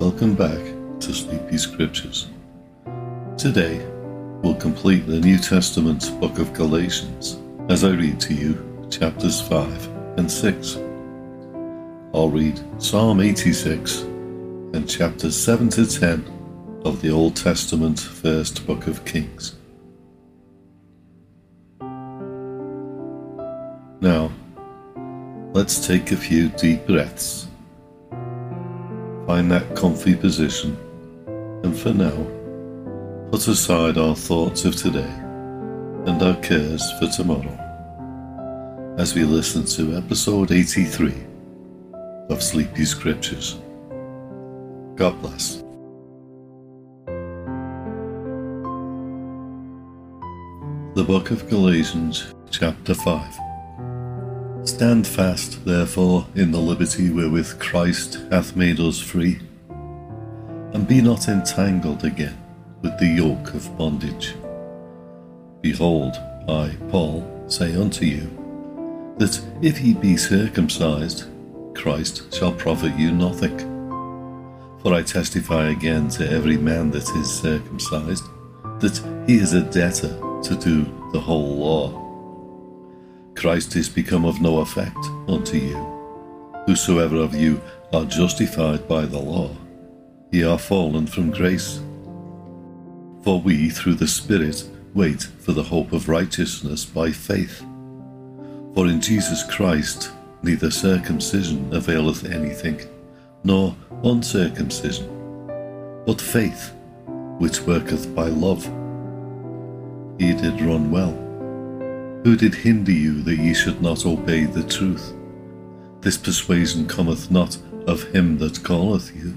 Welcome back to Sleepy Scriptures. Today, we'll complete the New Testament book of Galatians as I read to you chapters 5 and 6. I'll read Psalm 86 and chapters 7 to 10 of the Old Testament first book of Kings. Now, let's take a few deep breaths Find that comfy position, and for now, put aside our thoughts of today and our cares for tomorrow as we listen to episode 83 of Sleepy Scriptures. God bless. The Book of Galatians, chapter 5. Stand fast, therefore, in the liberty wherewith Christ hath made us free, and be not entangled again with the yoke of bondage. Behold, I, Paul, say unto you, that if ye be circumcised, Christ shall profit you nothing. For I testify again to every man that is circumcised, that he is a debtor to do the whole law. Christ is become of no effect unto you. Whosoever of you are justified by the law, ye are fallen from grace. For we, through the Spirit, wait for the hope of righteousness by faith. For in Jesus Christ neither circumcision availeth anything, nor uncircumcision, but faith, which worketh by love. He did run well who did hinder you that ye should not obey the truth? This persuasion cometh not of him that calleth you.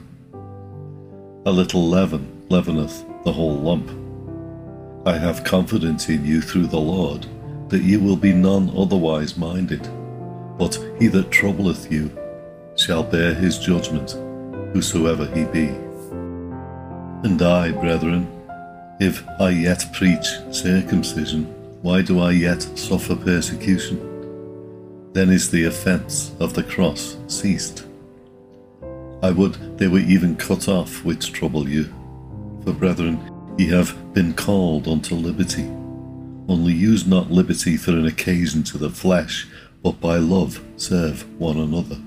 A little leaven leaveneth the whole lump. I have confidence in you through the Lord, that ye will be none otherwise minded. But he that troubleth you shall bear his judgment, whosoever he be. And I, brethren, if I yet preach circumcision, why do I yet suffer persecution? Then is the offence of the cross ceased. I would they were even cut off which trouble you. For brethren, ye have been called unto liberty. Only use not liberty for an occasion to the flesh, but by love serve one another.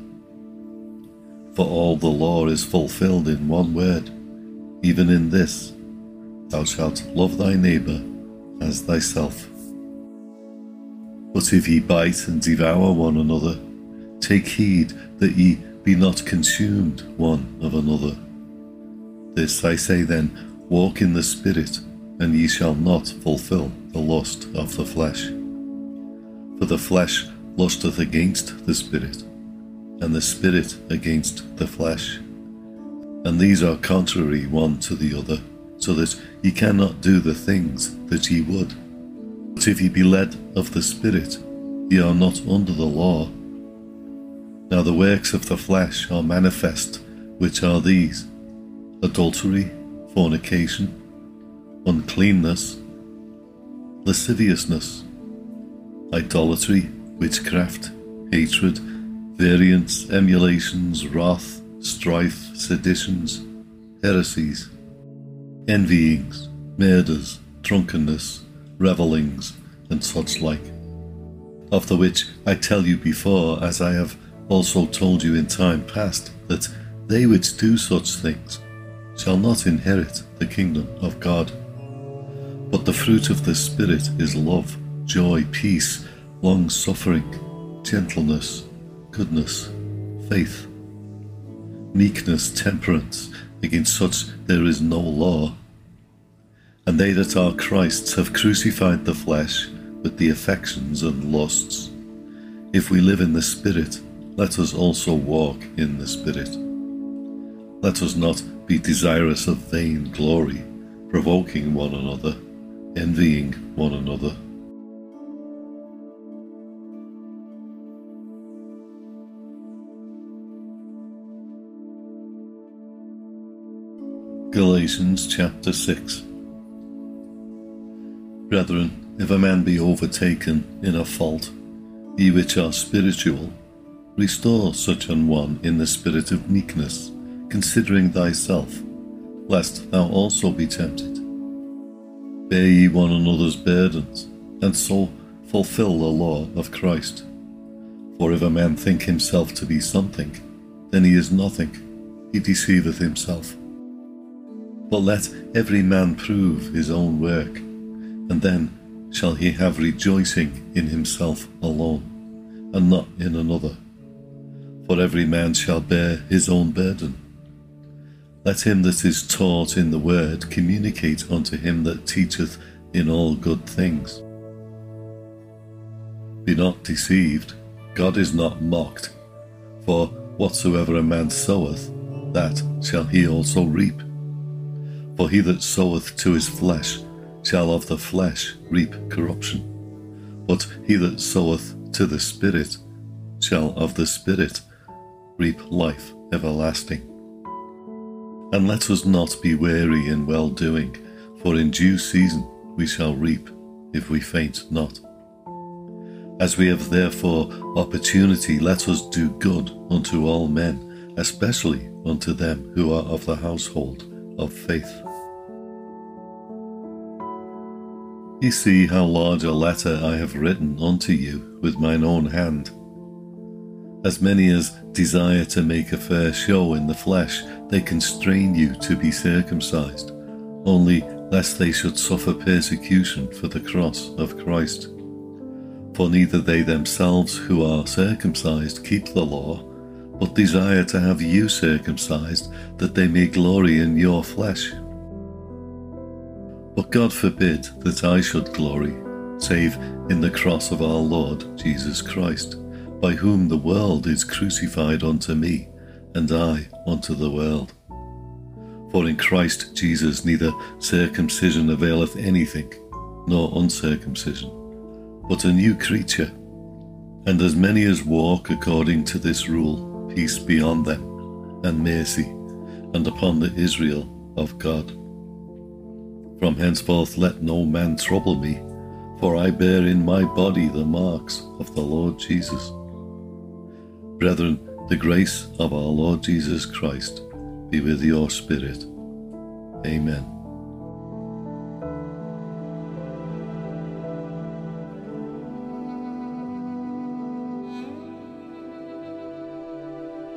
For all the law is fulfilled in one word, even in this Thou shalt love thy neighbour as thyself. But if ye bite and devour one another, take heed that ye be not consumed one of another. This I say then, walk in the Spirit, and ye shall not fulfill the lust of the flesh. For the flesh lusteth against the Spirit, and the Spirit against the flesh. And these are contrary one to the other, so that ye cannot do the things that ye would. But if ye be led of the Spirit, ye are not under the law. Now the works of the flesh are manifest, which are these adultery, fornication, uncleanness, lasciviousness, idolatry, witchcraft, hatred, variance, emulations, wrath, strife, seditions, heresies, envyings, murders, drunkenness revellings, and such like. Of the which I tell you before, as I have also told you in time past, that they which do such things shall not inherit the kingdom of God. But the fruit of the Spirit is love, joy, peace, long suffering, gentleness, goodness, faith, meekness, temperance. Against such there is no law. And they that are Christ's have crucified the flesh with the affections and lusts. If we live in the Spirit, let us also walk in the Spirit. Let us not be desirous of vain glory, provoking one another, envying one another. Galatians chapter 6 Brethren, if a man be overtaken in a fault, ye which are spiritual, restore such an one in the spirit of meekness, considering thyself, lest thou also be tempted. Bear ye one another's burdens, and so fulfill the law of Christ. For if a man think himself to be something, then he is nothing, he deceiveth himself. But let every man prove his own work, and then shall he have rejoicing in himself alone, and not in another. For every man shall bear his own burden. Let him that is taught in the word communicate unto him that teacheth in all good things. Be not deceived, God is not mocked, for whatsoever a man soweth, that shall he also reap. For he that soweth to his flesh shall of the flesh reap corruption, but he that soweth to the Spirit shall of the Spirit reap life everlasting. And let us not be weary in well doing, for in due season we shall reap if we faint not. As we have therefore opportunity, let us do good unto all men, especially unto them who are of the household of faith. Ye see how large a letter I have written unto you with mine own hand. As many as desire to make a fair show in the flesh, they constrain you to be circumcised, only lest they should suffer persecution for the cross of Christ. For neither they themselves who are circumcised keep the law, but desire to have you circumcised, that they may glory in your flesh. But God forbid that I should glory, save in the cross of our Lord Jesus Christ, by whom the world is crucified unto me, and I unto the world. For in Christ Jesus neither circumcision availeth anything, nor uncircumcision, but a new creature. And as many as walk according to this rule, peace be on them, and mercy, and upon the Israel of God. From henceforth let no man trouble me, for I bear in my body the marks of the Lord Jesus. Brethren, the grace of our Lord Jesus Christ be with your spirit. Amen.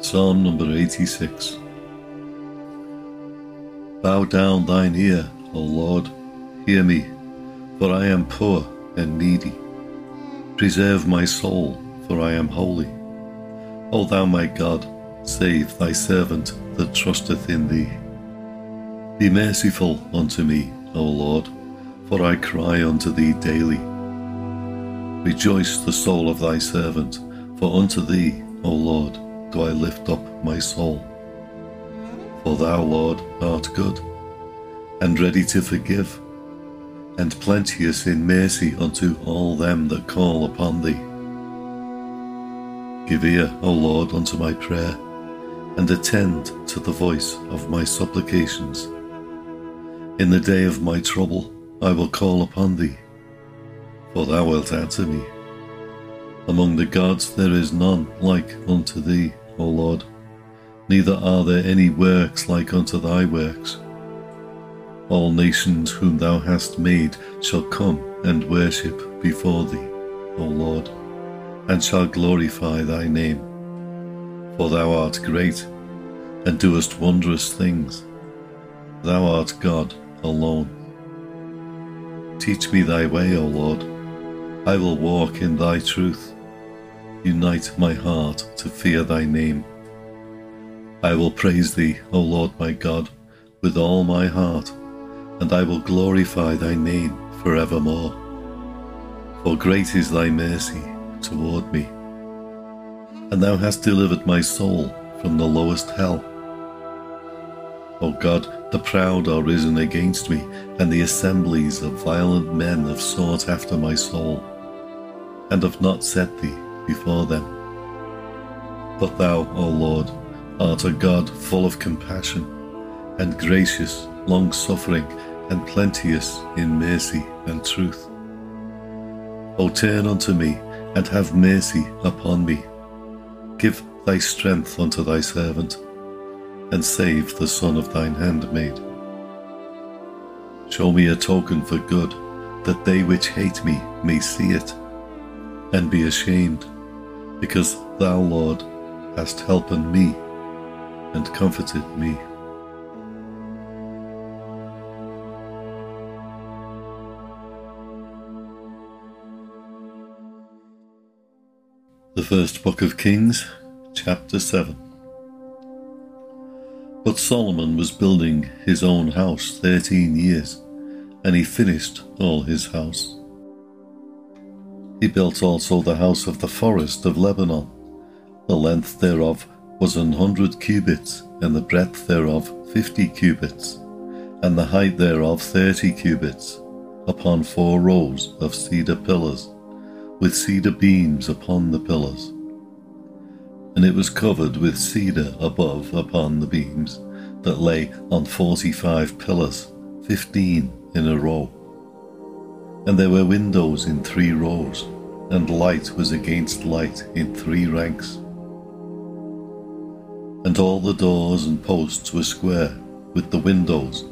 Psalm number 86 Bow down thine ear O Lord, hear me, for I am poor and needy. Preserve my soul, for I am holy. O thou my God, save thy servant that trusteth in thee. Be merciful unto me, O Lord, for I cry unto thee daily. Rejoice the soul of thy servant, for unto thee, O Lord, do I lift up my soul. For thou, Lord, art good and ready to forgive, and plenteous in mercy unto all them that call upon thee. Give ear, O Lord, unto my prayer, and attend to the voice of my supplications. In the day of my trouble I will call upon thee, for thou wilt answer me. Among the gods there is none like unto thee, O Lord, neither are there any works like unto thy works. All nations whom thou hast made shall come and worship before thee, O Lord, and shall glorify thy name. For thou art great, and doest wondrous things. Thou art God alone. Teach me thy way, O Lord. I will walk in thy truth. Unite my heart to fear thy name. I will praise thee, O Lord my God, with all my heart and I will glorify thy name forevermore. For great is thy mercy toward me, and thou hast delivered my soul from the lowest hell. O God, the proud are risen against me, and the assemblies of violent men have sought after my soul, and have not set thee before them. But thou, O Lord, art a God full of compassion, and gracious, long suffering, and plenteous in mercy and truth. O turn unto me, and have mercy upon me. Give thy strength unto thy servant, and save the son of thine handmaid. Show me a token for good, that they which hate me may see it, and be ashamed, because thou, Lord, hast helped me and comforted me. The first book of Kings, chapter 7. But Solomon was building his own house thirteen years, and he finished all his house. He built also the house of the forest of Lebanon. The length thereof was an hundred cubits, and the breadth thereof fifty cubits, and the height thereof thirty cubits, upon four rows of cedar pillars with cedar beams upon the pillars. And it was covered with cedar above upon the beams that lay on forty five pillars, fifteen in a row. And there were windows in three rows, and light was against light in three ranks. And all the doors and posts were square, with the windows,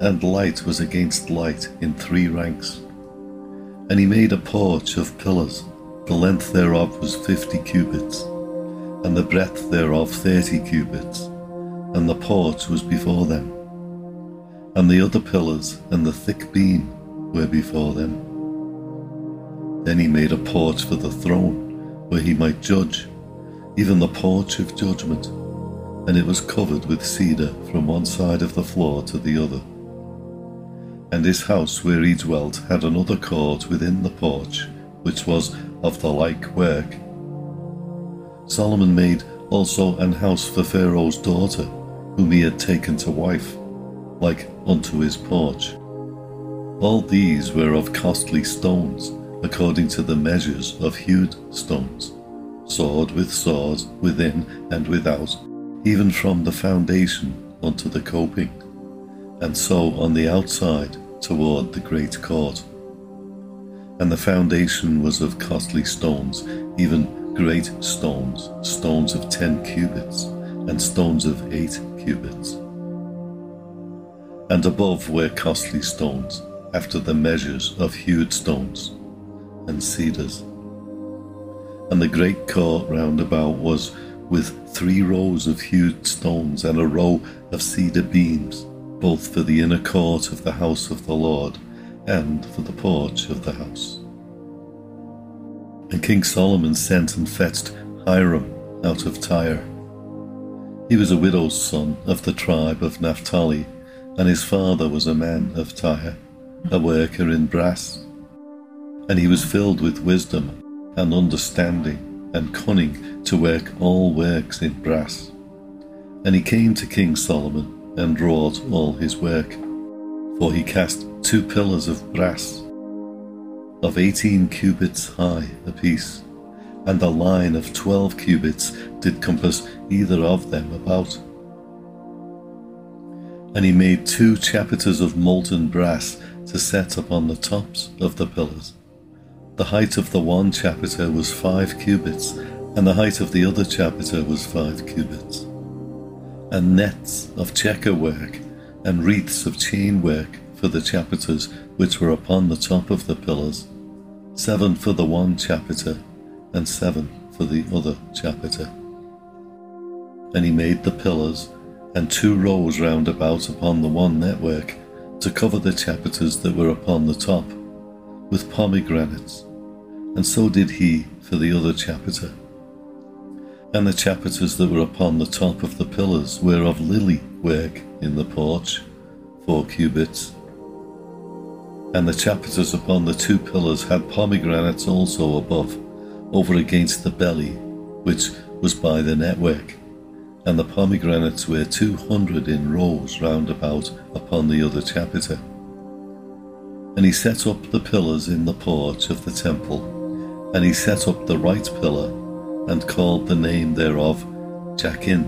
and light was against light in three ranks. And he made a porch of pillars. The length thereof was fifty cubits, and the breadth thereof thirty cubits, and the porch was before them. And the other pillars and the thick beam were before them. Then he made a porch for the throne, where he might judge, even the porch of judgment, and it was covered with cedar from one side of the floor to the other and his house where he dwelt had another court within the porch, which was of the like work. Solomon made also an house for Pharaoh's daughter, whom he had taken to wife, like unto his porch. All these were of costly stones, according to the measures of hewed stones, sword with sword within and without, even from the foundation unto the coping and so on the outside toward the great court. And the foundation was of costly stones, even great stones, stones of ten cubits, and stones of eight cubits. And above were costly stones, after the measures of hewed stones, and cedars. And the great court round about was with three rows of hewed stones, and a row of cedar beams both for the inner court of the house of the Lord and for the porch of the house. And King Solomon sent and fetched Hiram out of Tyre. He was a widow's son of the tribe of Naphtali, and his father was a man of Tyre, a worker in brass. And he was filled with wisdom and understanding and cunning to work all works in brass. And he came to King Solomon and wrought all his work. For he cast two pillars of brass, of eighteen cubits high apiece, and a line of twelve cubits did compass either of them about. And he made two chapiters of molten brass to set upon the tops of the pillars. The height of the one chapiter was five cubits, and the height of the other chapiter was five cubits and nets of checker work, and wreaths of chain work for the chapiters which were upon the top of the pillars, seven for the one chapiter, and seven for the other chapiter. And he made the pillars, and two rows round about upon the one network, to cover the chapiters that were upon the top, with pomegranates, and so did he for the other chapiter and the chapiters that were upon the top of the pillars were of lily work in the porch, four cubits. And the chapiters upon the two pillars had pomegranates also above, over against the belly, which was by the network, and the pomegranates were two hundred in rows round about upon the other chapiter. And he set up the pillars in the porch of the temple, and he set up the right pillar, and called the name thereof Jachin.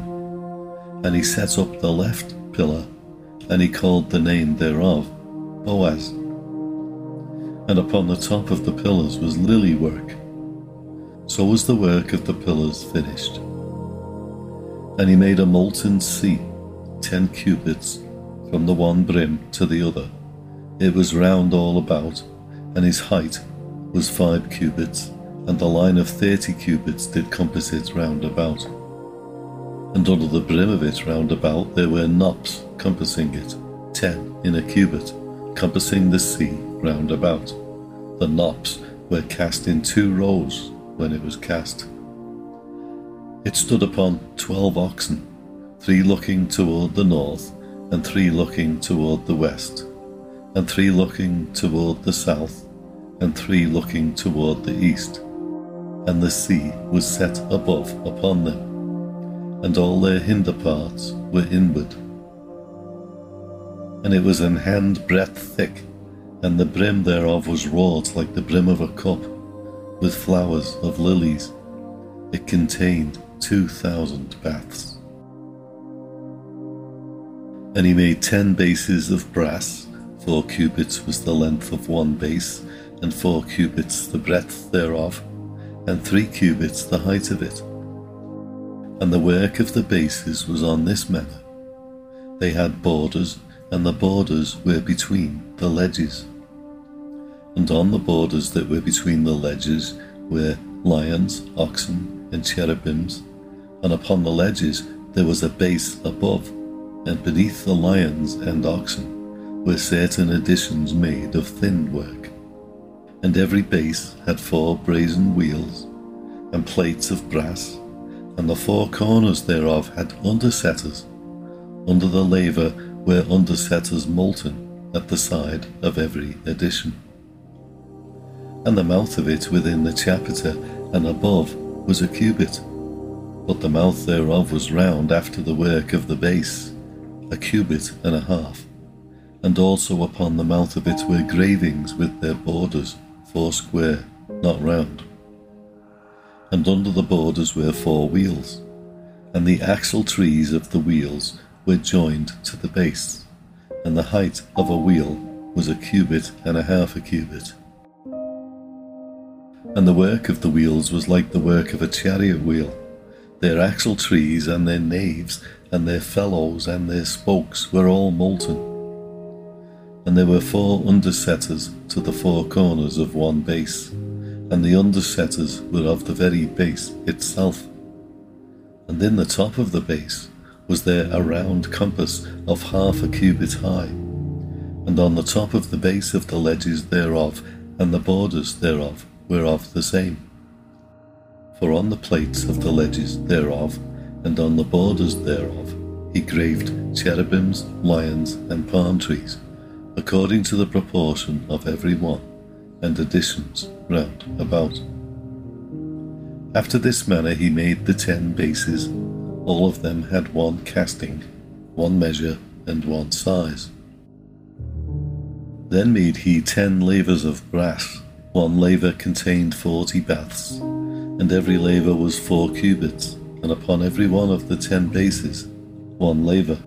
And he set up the left pillar, and he called the name thereof Boaz. And upon the top of the pillars was lily work. So was the work of the pillars finished. And he made a molten sea, ten cubits, from the one brim to the other. It was round all about, and his height was five cubits, and the line of thirty cubits did compass it round about. And under the brim of it round about there were knops compassing it, ten in a cubit, compassing the sea round about. The knops were cast in two rows when it was cast. It stood upon twelve oxen, three looking toward the north, and three looking toward the west, and three looking toward the south, and three looking toward the east. And the sea was set above upon them, and all their hinder parts were inward and it was an hand breadth thick, and the brim thereof was wrought like the brim of a cup, with flowers of lilies. It contained two thousand baths. And he made ten bases of brass, four cubits was the length of one base, and four cubits the breadth thereof, and three cubits the height of it. And the work of the bases was on this manner. They had borders and the borders were between the ledges. And on the borders that were between the ledges were lions, oxen, and cherubims, and upon the ledges there was a base above, and beneath the lions and oxen were certain additions made of thin work. And every base had four brazen wheels, and plates of brass, and the four corners thereof had undersetters. Under the laver were undersetters molten at the side of every addition. And the mouth of it within the chapiter and above was a cubit, but the mouth thereof was round after the work of the base, a cubit and a half. And also upon the mouth of it were gravings with their borders, four square, not round. And under the borders were four wheels, and the axle trees of the wheels were joined to the base, and the height of a wheel was a cubit and a half a cubit. And the work of the wheels was like the work of a chariot wheel. Their axle trees and their naves and their felloes and their spokes were all molten. And there were four undersetters to the four corners of one base, and the undersetters were of the very base itself. And in the top of the base was there a round compass of half a cubit high, and on the top of the base of the ledges thereof and the borders thereof were of the same. For on the plates of the ledges thereof and on the borders thereof he graved cherubims, lions, and palm trees, according to the proportion of every one, and additions round about. After this manner he made the ten bases all of them had one casting, one measure, and one size. Then made he ten lavers of brass. One laver contained forty baths, and every laver was four cubits, and upon every one of the ten bases one laver.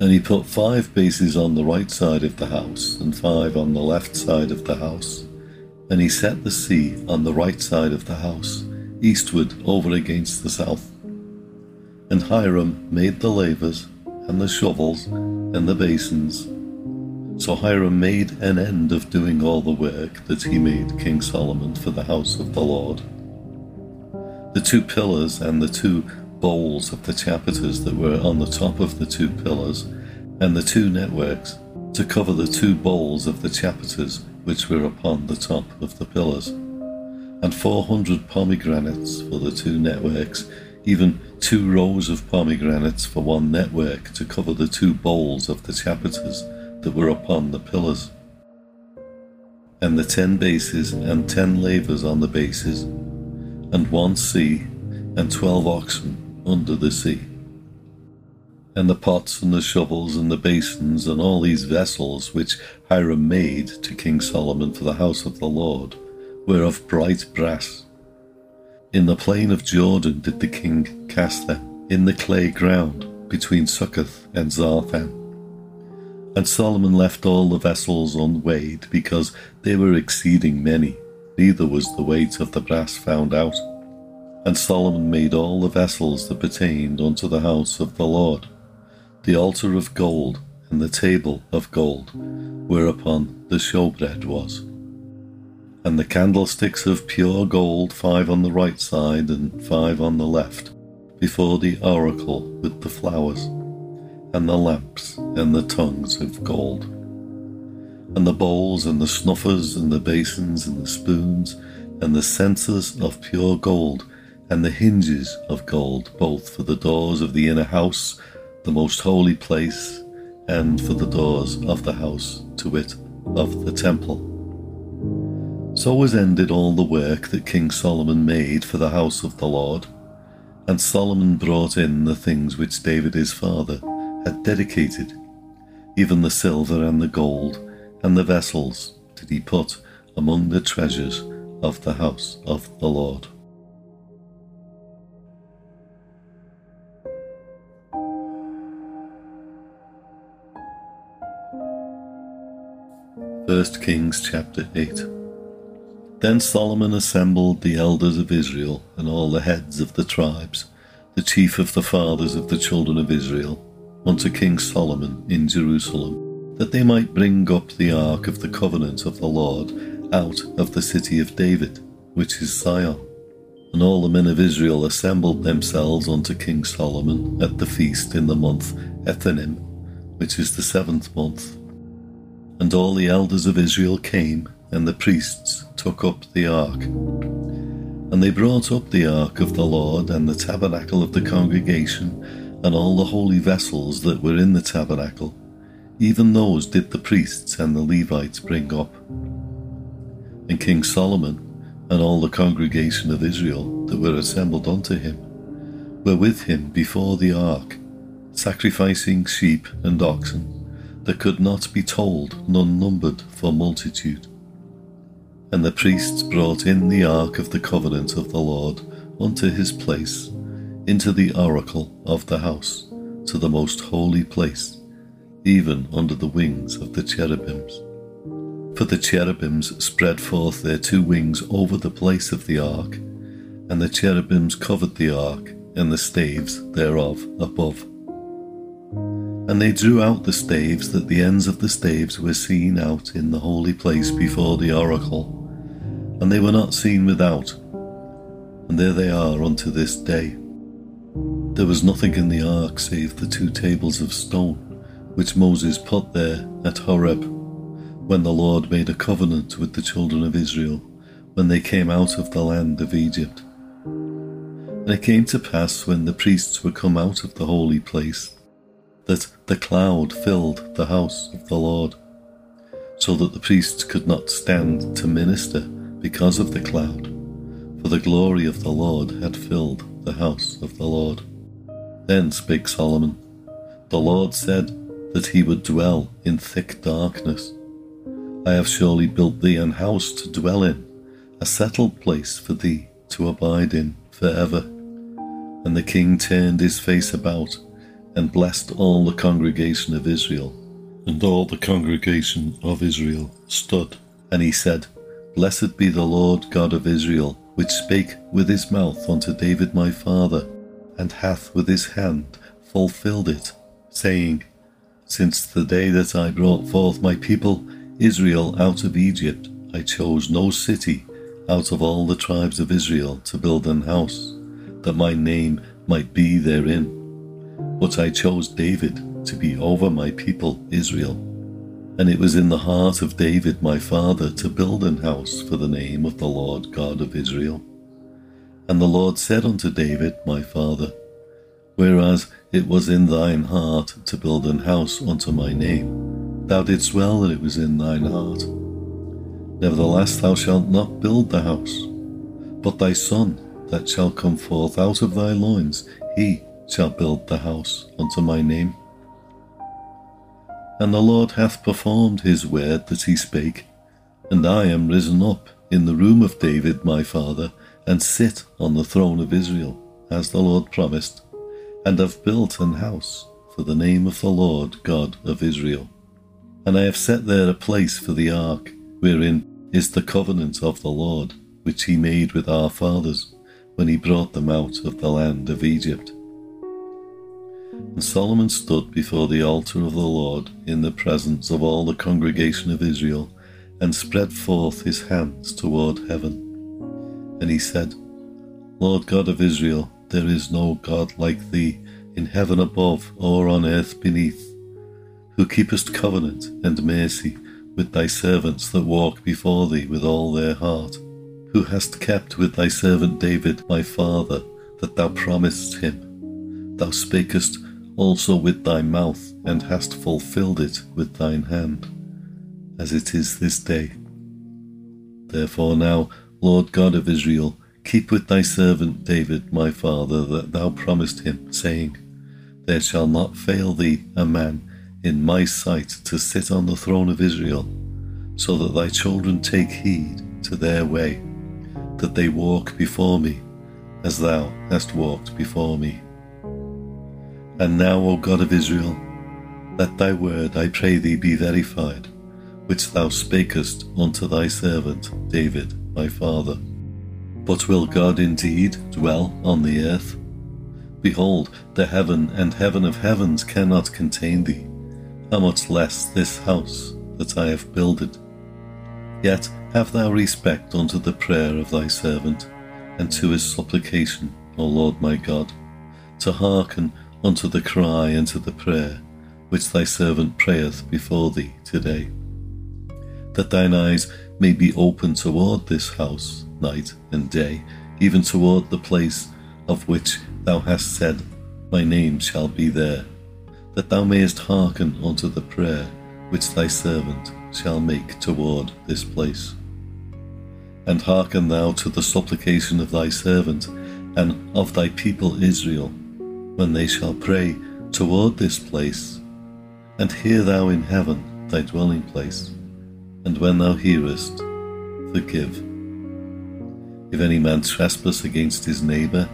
And he put five bases on the right side of the house, and five on the left side of the house. And he set the sea on the right side of the house, eastward over against the south. And Hiram made the lavers, and the shovels, and the basins. So Hiram made an end of doing all the work that he made King Solomon for the house of the Lord. The two pillars and the two bowls of the chapiters that were on the top of the two pillars, and the two networks to cover the two bowls of the chapiters which were upon the top of the pillars, and four hundred pomegranates for the two networks even two rows of pomegranates for one network to cover the two bowls of the chapiters that were upon the pillars, and the ten bases and ten lavers on the bases, and one sea, and twelve oxen under the sea. And the pots and the shovels and the basins and all these vessels which Hiram made to King Solomon for the house of the Lord were of bright brass. In the plain of Jordan did the king cast them, in the clay ground between Succoth and Zarthan. And Solomon left all the vessels unweighed, because they were exceeding many, neither was the weight of the brass found out. And Solomon made all the vessels that pertained unto the house of the Lord, the altar of gold, and the table of gold, whereupon the showbread was. And the candlesticks of pure gold, five on the right side and five on the left, before the oracle with the flowers and the lamps and the tongues of gold, and the bowls and the snuffers and the basins and the spoons and the censers of pure gold and the hinges of gold, both for the doors of the inner house, the most holy place, and for the doors of the house, to wit, of the temple. So was ended all the work that King Solomon made for the house of the Lord, and Solomon brought in the things which David his father had dedicated. Even the silver and the gold and the vessels did he put among the treasures of the house of the Lord. First Kings chapter 8 Then Solomon assembled the elders of Israel and all the heads of the tribes, the chief of the fathers of the children of Israel, unto King Solomon in Jerusalem, that they might bring up the ark of the covenant of the Lord out of the city of David, which is Zion. And all the men of Israel assembled themselves unto King Solomon at the feast in the month Ethanim, which is the seventh month. And all the elders of Israel came, and the priests took up the ark. And they brought up the ark of the Lord and the tabernacle of the congregation and all the holy vessels that were in the tabernacle, even those did the priests and the Levites bring up. And King Solomon and all the congregation of Israel that were assembled unto him were with him before the ark, sacrificing sheep and oxen that could not be told, none numbered for multitude. And the priests brought in the ark of the covenant of the Lord unto his place into the oracle of the house, to the most holy place, even under the wings of the cherubims. For the cherubims spread forth their two wings over the place of the ark, and the cherubims covered the ark and the staves thereof above. And they drew out the staves, that the ends of the staves were seen out in the holy place before the oracle, and they were not seen without. And there they are unto this day. There was nothing in the ark save the two tables of stone which Moses put there at Horeb when the Lord made a covenant with the children of Israel when they came out of the land of Egypt. And it came to pass when the priests were come out of the holy place that the cloud filled the house of the Lord, so that the priests could not stand to minister because of the cloud, for the glory of the Lord had filled the house of the Lord. Then spake Solomon, The Lord said that he would dwell in thick darkness. I have surely built thee an house to dwell in, a settled place for thee to abide in for ever. And the king turned his face about and blessed all the congregation of Israel. And all the congregation of Israel stood. And he said, Blessed be the Lord God of Israel, which spake with his mouth unto David my father and hath with his hand fulfilled it, saying, Since the day that I brought forth my people Israel out of Egypt, I chose no city out of all the tribes of Israel to build an house, that my name might be therein. But I chose David to be over my people Israel. And it was in the heart of David my father to build an house for the name of the Lord God of Israel. And the Lord said unto David, my father, Whereas it was in thine heart to build an house unto my name, thou didst well that it was in thine heart. Nevertheless, thou shalt not build the house, but thy son, that shall come forth out of thy loins, he shall build the house unto my name. And the Lord hath performed his word that he spake, and I am risen up in the room of David my father, and sit on the throne of Israel, as the Lord promised, and have built an house for the name of the Lord God of Israel. And I have set there a place for the ark, wherein is the covenant of the Lord, which he made with our fathers, when he brought them out of the land of Egypt. And Solomon stood before the altar of the Lord in the presence of all the congregation of Israel, and spread forth his hands toward heaven. And he said, Lord God of Israel, there is no God like thee in heaven above or on earth beneath, who keepest covenant and mercy with thy servants that walk before thee with all their heart, who hast kept with thy servant David my father that thou promisedst him. Thou spakest also with thy mouth, and hast fulfilled it with thine hand, as it is this day. Therefore now, Lord God of Israel, keep with thy servant David my father that thou promised him, saying, There shall not fail thee a man in my sight to sit on the throne of Israel, so that thy children take heed to their way, that they walk before me, as thou hast walked before me. And now, O God of Israel, let thy word, I pray thee, be verified, which thou spakest unto thy servant David, my father. But will God indeed dwell on the earth? Behold, the heaven and heaven of heavens cannot contain thee, how much less this house that I have builded. Yet have thou respect unto the prayer of thy servant, and to his supplication, O Lord my God, to hearken unto the cry and to the prayer which thy servant prayeth before thee today. That thine eyes may be open toward this house night and day, even toward the place of which thou hast said, My name shall be there, that thou mayest hearken unto the prayer which thy servant shall make toward this place. And hearken thou to the supplication of thy servant and of thy people Israel when they shall pray toward this place, and hear thou in heaven thy dwelling place, and when thou hearest, forgive. If any man trespass against his neighbour,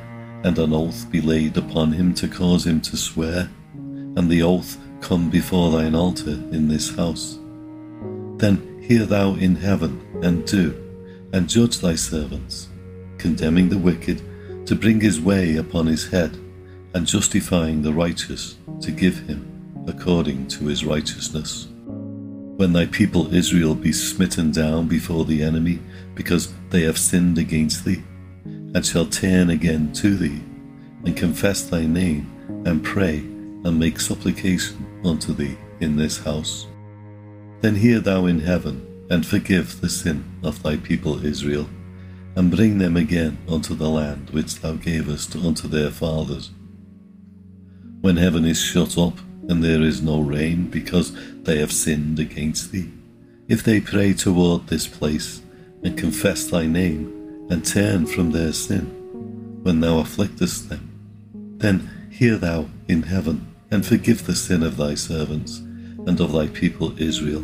and an oath be laid upon him to cause him to swear, and the oath come before thine altar in this house, then hear thou in heaven, and do, and judge thy servants, condemning the wicked to bring his way upon his head and justifying the righteous to give him according to his righteousness. When thy people Israel be smitten down before the enemy, because they have sinned against thee, and shall turn again to thee, and confess thy name, and pray, and make supplication unto thee in this house, then hear thou in heaven, and forgive the sin of thy people Israel, and bring them again unto the land which thou gavest unto their fathers when heaven is shut up and there is no rain because they have sinned against thee. If they pray toward this place and confess thy name and turn from their sin, when thou afflictest them, then hear thou in heaven and forgive the sin of thy servants and of thy people Israel,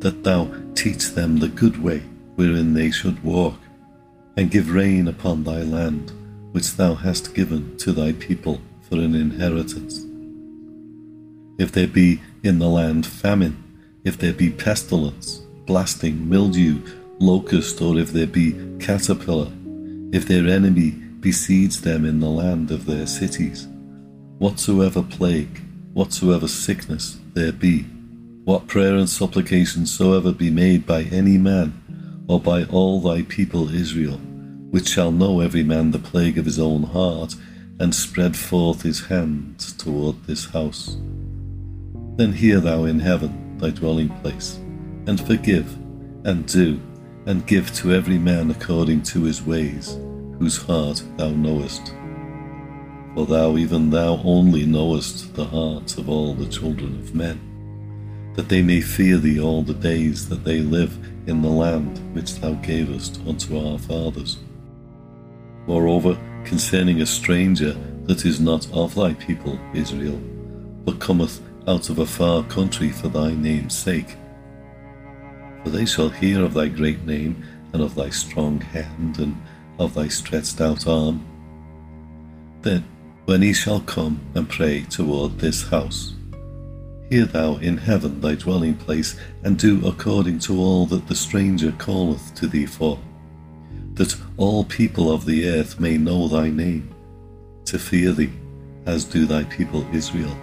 that thou teach them the good way wherein they should walk, and give rain upon thy land, which thou hast given to thy people for an inheritance. If there be in the land famine, if there be pestilence, blasting, mildew, locust, or if there be caterpillar, if their enemy besiege them in the land of their cities, whatsoever plague, whatsoever sickness there be, what prayer and supplication soever be made by any man, or by all thy people Israel, which shall know every man the plague of his own heart, and spread forth his hands toward this house. Then hear thou in heaven thy dwelling place, and forgive, and do, and give to every man according to his ways, whose heart thou knowest. For thou, even thou only, knowest the hearts of all the children of men, that they may fear thee all the days that they live in the land which thou gavest unto our fathers. Moreover, concerning a stranger that is not of thy people Israel, but cometh out of a far country for thy name's sake. For they shall hear of thy great name, and of thy strong hand, and of thy stretched out arm. Then, when he shall come and pray toward this house, hear thou in heaven thy dwelling place, and do according to all that the stranger calleth to thee for, that all people of the earth may know thy name, to fear thee, as do thy people Israel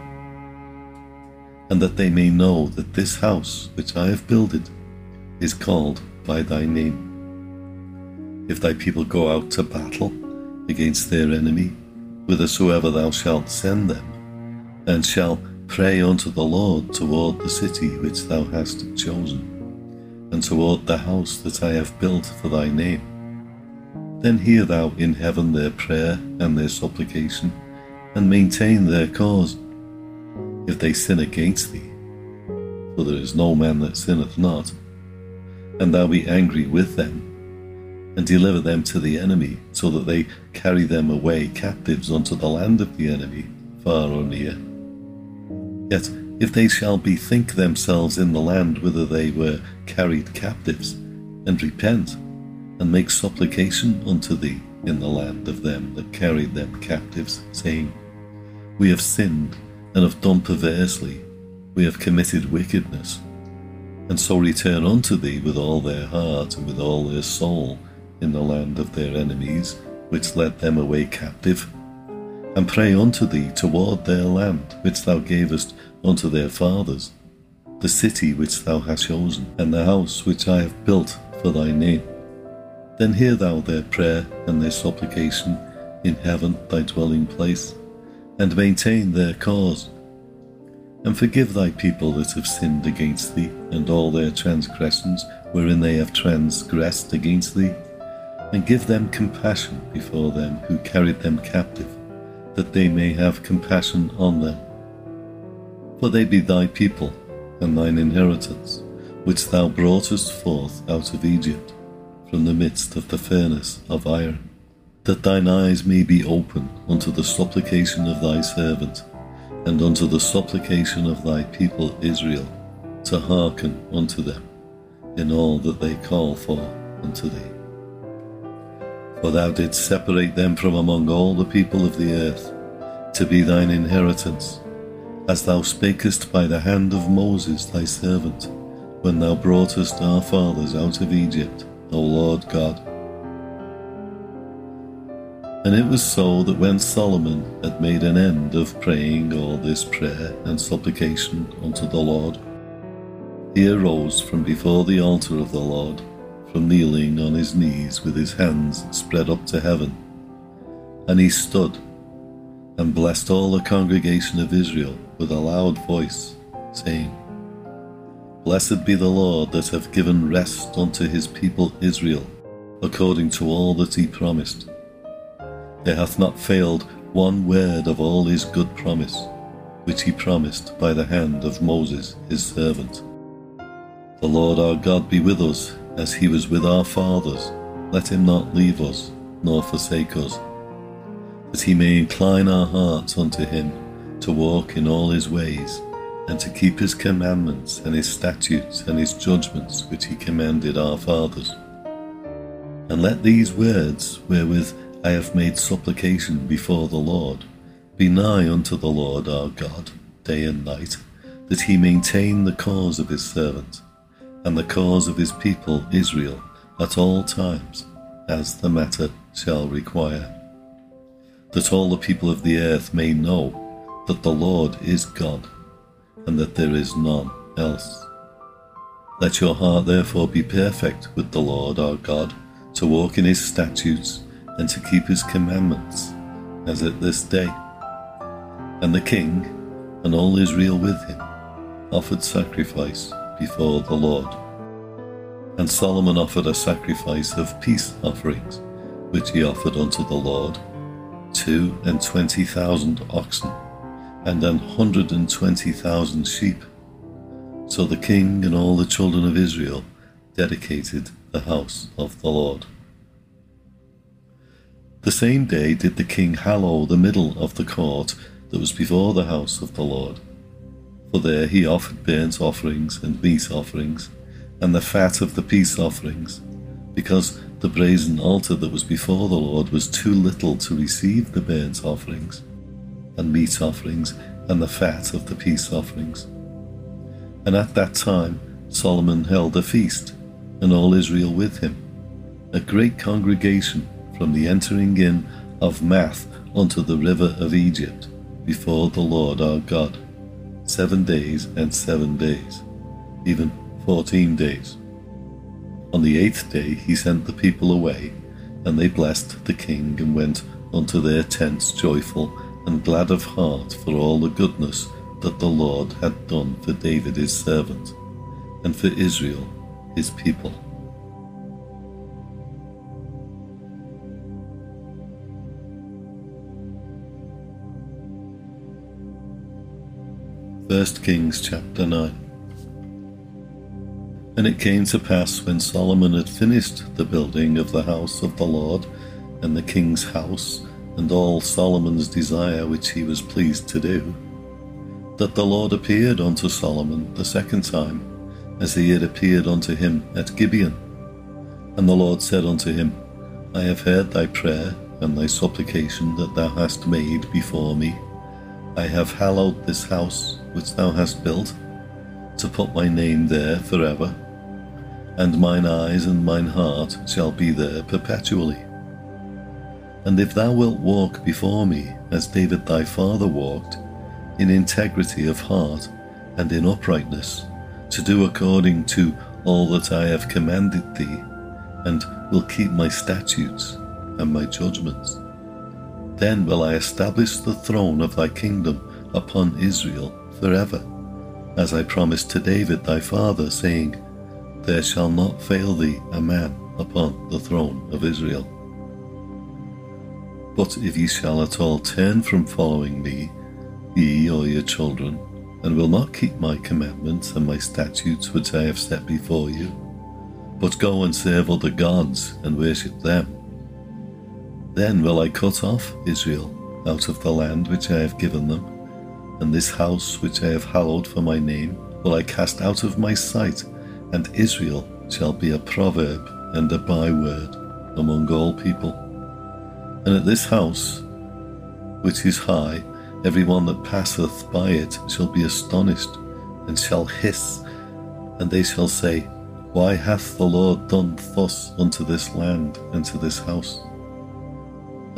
and that they may know that this house which I have builded is called by thy name. If thy people go out to battle against their enemy, whithersoever thou shalt send them, and shall pray unto the Lord toward the city which thou hast chosen, and toward the house that I have built for thy name, then hear thou in heaven their prayer and their supplication, and maintain their cause if they sin against thee. For there is no man that sinneth not. And thou be angry with them, and deliver them to the enemy, so that they carry them away captives unto the land of the enemy, far or near. Yet if they shall bethink themselves in the land whither they were carried captives, and repent, and make supplication unto thee in the land of them that carried them captives, saying, We have sinned and have done perversely, we have committed wickedness, and so return unto thee with all their heart and with all their soul in the land of their enemies, which led them away captive, and pray unto thee toward their land, which thou gavest unto their fathers, the city which thou hast chosen, and the house which I have built for thy name. Then hear thou their prayer and their supplication in heaven, thy dwelling place and maintain their cause. And forgive thy people that have sinned against thee, and all their transgressions wherein they have transgressed against thee, and give them compassion before them who carried them captive, that they may have compassion on them. For they be thy people, and thine inheritance, which thou broughtest forth out of Egypt, from the midst of the furnace of iron that thine eyes may be open unto the supplication of thy servant, and unto the supplication of thy people Israel, to hearken unto them in all that they call for unto thee. For thou didst separate them from among all the people of the earth, to be thine inheritance, as thou spakest by the hand of Moses thy servant, when thou broughtest our fathers out of Egypt, O Lord God and it was so that when Solomon had made an end of praying all this prayer and supplication unto the Lord, he arose from before the altar of the Lord, from kneeling on his knees with his hands spread up to heaven. And he stood and blessed all the congregation of Israel with a loud voice, saying, Blessed be the Lord that hath given rest unto his people Israel, according to all that he promised there hath not failed one word of all his good promise, which he promised by the hand of Moses his servant. The Lord our God be with us, as he was with our fathers. Let him not leave us, nor forsake us, that he may incline our hearts unto him, to walk in all his ways, and to keep his commandments and his statutes and his judgments which he commanded our fathers. And let these words, wherewith I have made supplication before the Lord. Be nigh unto the Lord our God, day and night, that he maintain the cause of his servant, and the cause of his people Israel at all times, as the matter shall require. That all the people of the earth may know that the Lord is God, and that there is none else. Let your heart therefore be perfect with the Lord our God, to walk in his statutes and to keep his commandments, as at this day. And the king and all Israel with him offered sacrifice before the Lord. And Solomon offered a sacrifice of peace offerings, which he offered unto the Lord, two and twenty thousand oxen, and an hundred and twenty thousand sheep. So the king and all the children of Israel dedicated the house of the Lord. The same day did the king hallow the middle of the court that was before the house of the Lord. For there he offered burnt offerings and meat offerings, and the fat of the peace offerings, because the brazen altar that was before the Lord was too little to receive the burnt offerings, and meat offerings, and the fat of the peace offerings. And at that time Solomon held a feast, and all Israel with him, a great congregation from the entering in of Hamath unto the river of Egypt, before the Lord our God, seven days and seven days, even fourteen days. On the eighth day he sent the people away, and they blessed the king and went unto their tents joyful and glad of heart for all the goodness that the Lord had done for David his servant, and for Israel his people. First Kings chapter 9. And it came to pass when Solomon had finished the building of the house of the Lord, and the king's house, and all Solomon's desire which he was pleased to do, that the Lord appeared unto Solomon the second time, as he had appeared unto him at Gibeon. And the Lord said unto him, I have heard thy prayer and thy supplication that thou hast made before me I have hallowed this house which thou hast built, to put my name there for ever, and mine eyes and mine heart shall be there perpetually. And if thou wilt walk before me as David thy father walked, in integrity of heart and in uprightness, to do according to all that I have commanded thee, and will keep my statutes and my judgments then will I establish the throne of thy kingdom upon Israel forever, as I promised to David thy father, saying, There shall not fail thee a man upon the throne of Israel. But if ye shall at all turn from following me, ye or your children, and will not keep my commandments and my statutes which I have set before you, but go and serve other gods and worship them, then will I cut off Israel out of the land which I have given them, and this house which I have hallowed for my name will I cast out of my sight, and Israel shall be a proverb and a byword among all people. And at this house, which is high, every one that passeth by it shall be astonished, and shall hiss, and they shall say, Why hath the Lord done thus unto this land and to this house?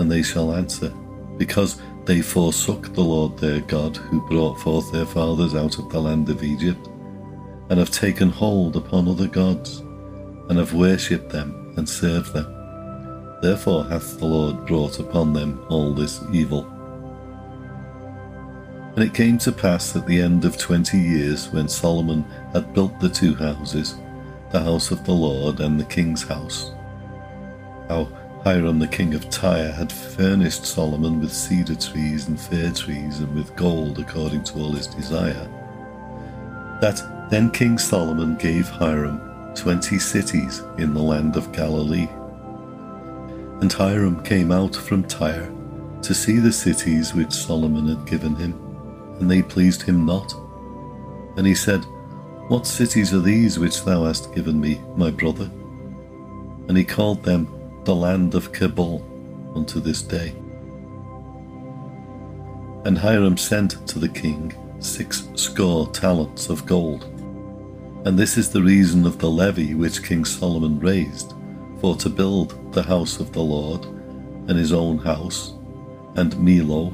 and they shall answer, Because they forsook the Lord their God, who brought forth their fathers out of the land of Egypt, and have taken hold upon other gods, and have worshipped them and served them. Therefore hath the Lord brought upon them all this evil. And it came to pass at the end of twenty years, when Solomon had built the two houses, the house of the Lord and the king's house, how Hiram the king of Tyre had furnished Solomon with cedar trees and fir trees and with gold according to all his desire. That then King Solomon gave Hiram twenty cities in the land of Galilee. And Hiram came out from Tyre to see the cities which Solomon had given him, and they pleased him not. And he said, What cities are these which thou hast given me, my brother? And he called them the land of Cabul unto this day. And Hiram sent to the king six score talents of gold. And this is the reason of the levy which King Solomon raised, for to build the house of the Lord, and his own house, and Millo,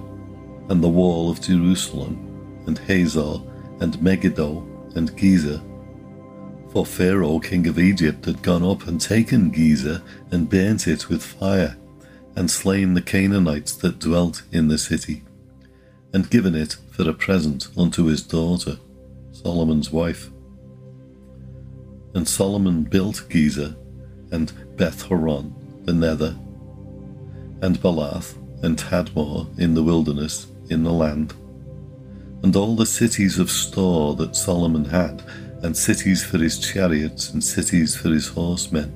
and the wall of Jerusalem, and Hazor, and Megiddo, and Gezer, for Pharaoh, king of Egypt, had gone up and taken Gezer and burnt it with fire, and slain the Canaanites that dwelt in the city, and given it for a present unto his daughter, Solomon's wife. And Solomon built Gezer, and Beth Horon, the nether, and Baalath and Tadmor in the wilderness, in the land, and all the cities of store that Solomon had, and cities for his chariots and cities for his horsemen.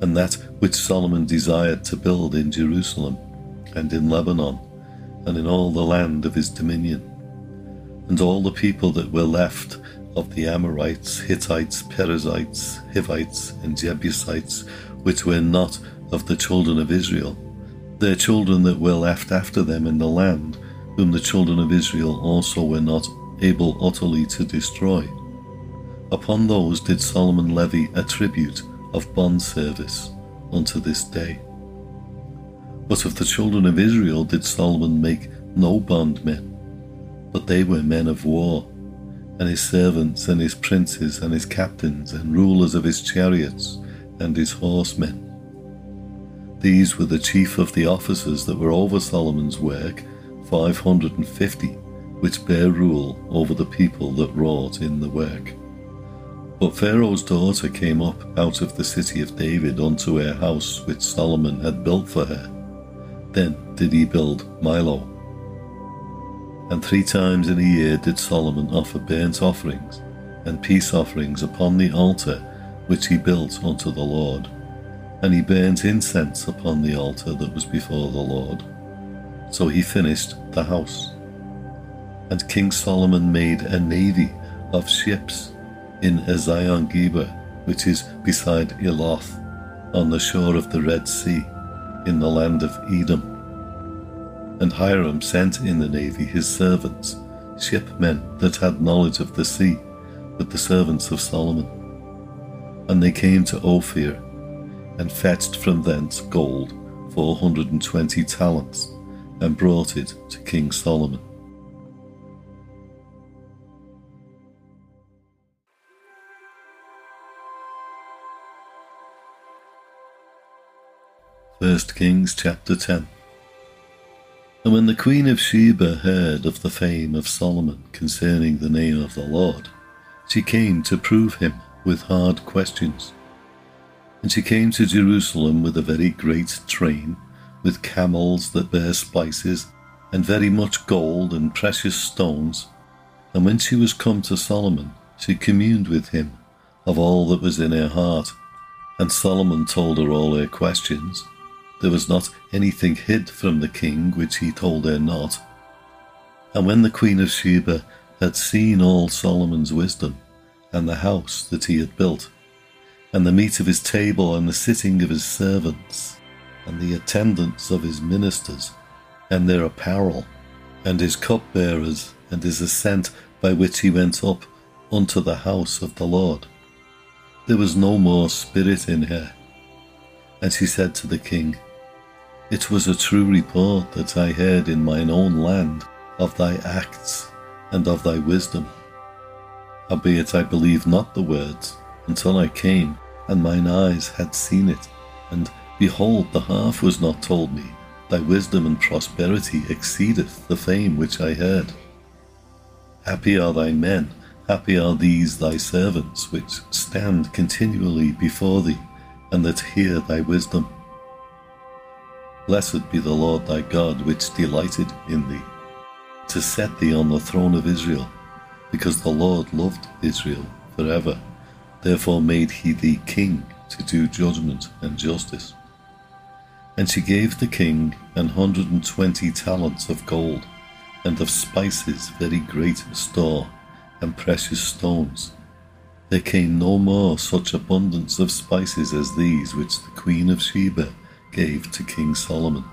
And that which Solomon desired to build in Jerusalem, and in Lebanon, and in all the land of his dominion. And all the people that were left of the Amorites, Hittites, Perizzites, Hivites, and Jebusites, which were not of the children of Israel, their children that were left after them in the land, whom the children of Israel also were not able utterly to destroy. Upon those did Solomon levy a tribute of bond service unto this day. But of the children of Israel did Solomon make no bondmen, but they were men of war, and his servants and his princes and his captains and rulers of his chariots and his horsemen. These were the chief of the officers that were over Solomon's work, five hundred and fifty, which bare rule over the people that wrought in the work. But Pharaoh's daughter came up out of the city of David unto her house which Solomon had built for her. Then did he build Millo. And three times in a year did Solomon offer burnt offerings and peace offerings upon the altar which he built unto the Lord. And he burnt incense upon the altar that was before the Lord. So he finished the house. And King Solomon made a navy of ships in Ezion Geber, which is beside Eloth, on the shore of the Red Sea, in the land of Edom. And Hiram sent in the navy his servants, shipmen that had knowledge of the sea, with the servants of Solomon. And they came to Ophir, and fetched from thence gold four hundred and twenty talents, and brought it to King Solomon. First Kings chapter 10 And when the queen of Sheba heard of the fame of Solomon concerning the name of the Lord, she came to prove him with hard questions. And she came to Jerusalem with a very great train, with camels that bear spices, and very much gold and precious stones. And when she was come to Solomon, she communed with him of all that was in her heart. And Solomon told her all her questions. There was not anything hid from the king which he told her not. And when the queen of Sheba had seen all Solomon's wisdom, and the house that he had built, and the meat of his table, and the sitting of his servants, and the attendance of his ministers, and their apparel, and his cupbearers, and his ascent by which he went up unto the house of the Lord, there was no more spirit in her. And she said to the king, it was a true report that I heard in mine own land of thy acts and of thy wisdom. Howbeit I believed not the words until I came, and mine eyes had seen it. And behold, the half was not told me. Thy wisdom and prosperity exceedeth the fame which I heard. Happy are thy men, happy are these thy servants, which stand continually before thee, and that hear thy wisdom. Blessed be the Lord thy God, which delighted in thee, to set thee on the throne of Israel, because the Lord loved Israel forever. Therefore made he thee king to do judgment and justice. And she gave the king an hundred and twenty talents of gold, and of spices very great store, and precious stones. There came no more such abundance of spices as these which the queen of Sheba gave to King Solomon,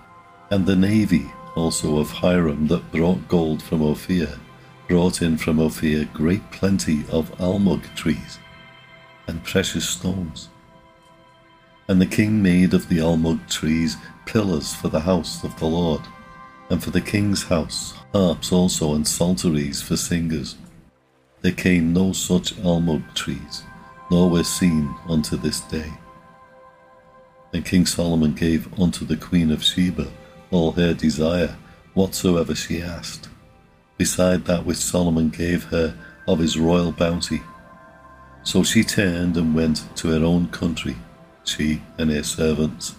and the navy also of Hiram that brought gold from Ophir, brought in from Ophir great plenty of almug trees and precious stones. And the king made of the almug trees pillars for the house of the Lord, and for the king's house harps also and psalteries for singers. There came no such almug trees, nor were seen unto this day. And King Solomon gave unto the queen of Sheba all her desire, whatsoever she asked, beside that which Solomon gave her of his royal bounty. So she turned and went to her own country, she and her servants.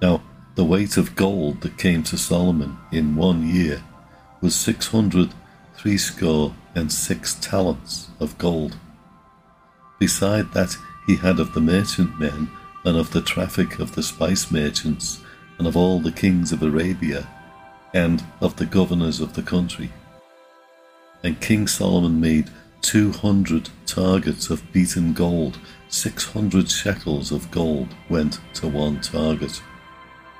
Now the weight of gold that came to Solomon in one year was six hundred threescore and six talents of gold. Beside that he had of the merchant men and of the traffic of the spice merchants, and of all the kings of Arabia, and of the governors of the country. And King Solomon made two hundred targets of beaten gold, six hundred shekels of gold went to one target.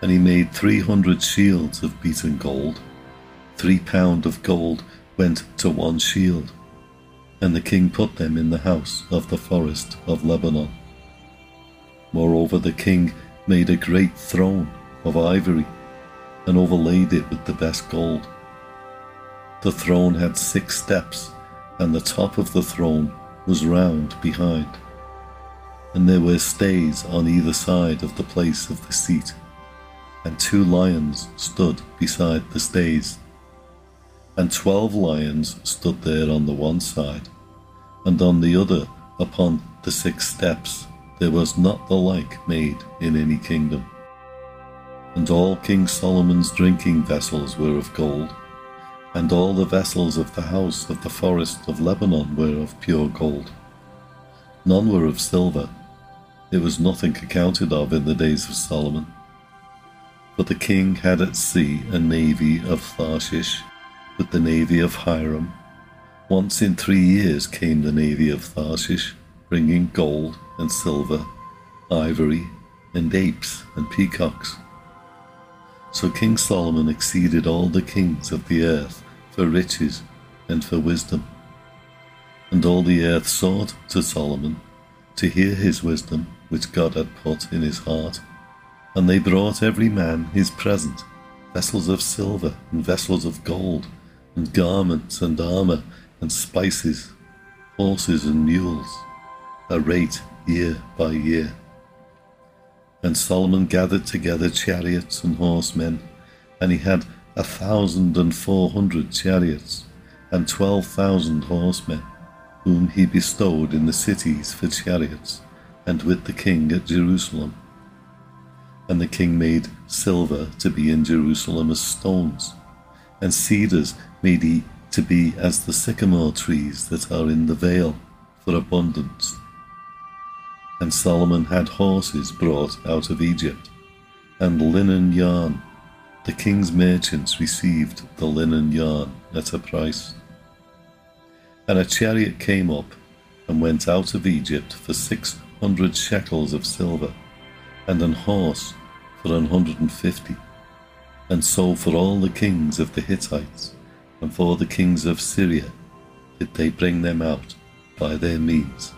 And he made three hundred shields of beaten gold, three pound of gold went to one shield. And the king put them in the house of the forest of Lebanon. Moreover, the king made a great throne of ivory and overlaid it with the best gold. The throne had six steps, and the top of the throne was round behind. And there were stays on either side of the place of the seat, and two lions stood beside the stays. And twelve lions stood there on the one side, and on the other upon the six steps there was not the like made in any kingdom. And all King Solomon's drinking vessels were of gold, and all the vessels of the house of the forest of Lebanon were of pure gold. None were of silver, it was nothing accounted of in the days of Solomon. But the king had at sea a navy of Tharshish, with the navy of Hiram. Once in three years came the navy of Tharshish, bringing gold and silver, ivory, and apes and peacocks. So King Solomon exceeded all the kings of the earth for riches and for wisdom. And all the earth sought to Solomon to hear his wisdom which God had put in his heart. And they brought every man his present, vessels of silver and vessels of gold, and garments and armour and spices, horses and mules, a rate year by year. And Solomon gathered together chariots and horsemen, and he had a thousand and four hundred chariots, and twelve thousand horsemen, whom he bestowed in the cities for chariots, and with the king at Jerusalem. And the king made silver to be in Jerusalem as stones, and cedars made he to be as the sycamore trees that are in the vale for abundance. And Solomon had horses brought out of Egypt, and linen yarn. The king's merchants received the linen yarn at a price. And a chariot came up and went out of Egypt for six hundred shekels of silver, and an horse for an hundred and fifty. And so for all the kings of the Hittites, and for the kings of Syria, did they bring them out by their means.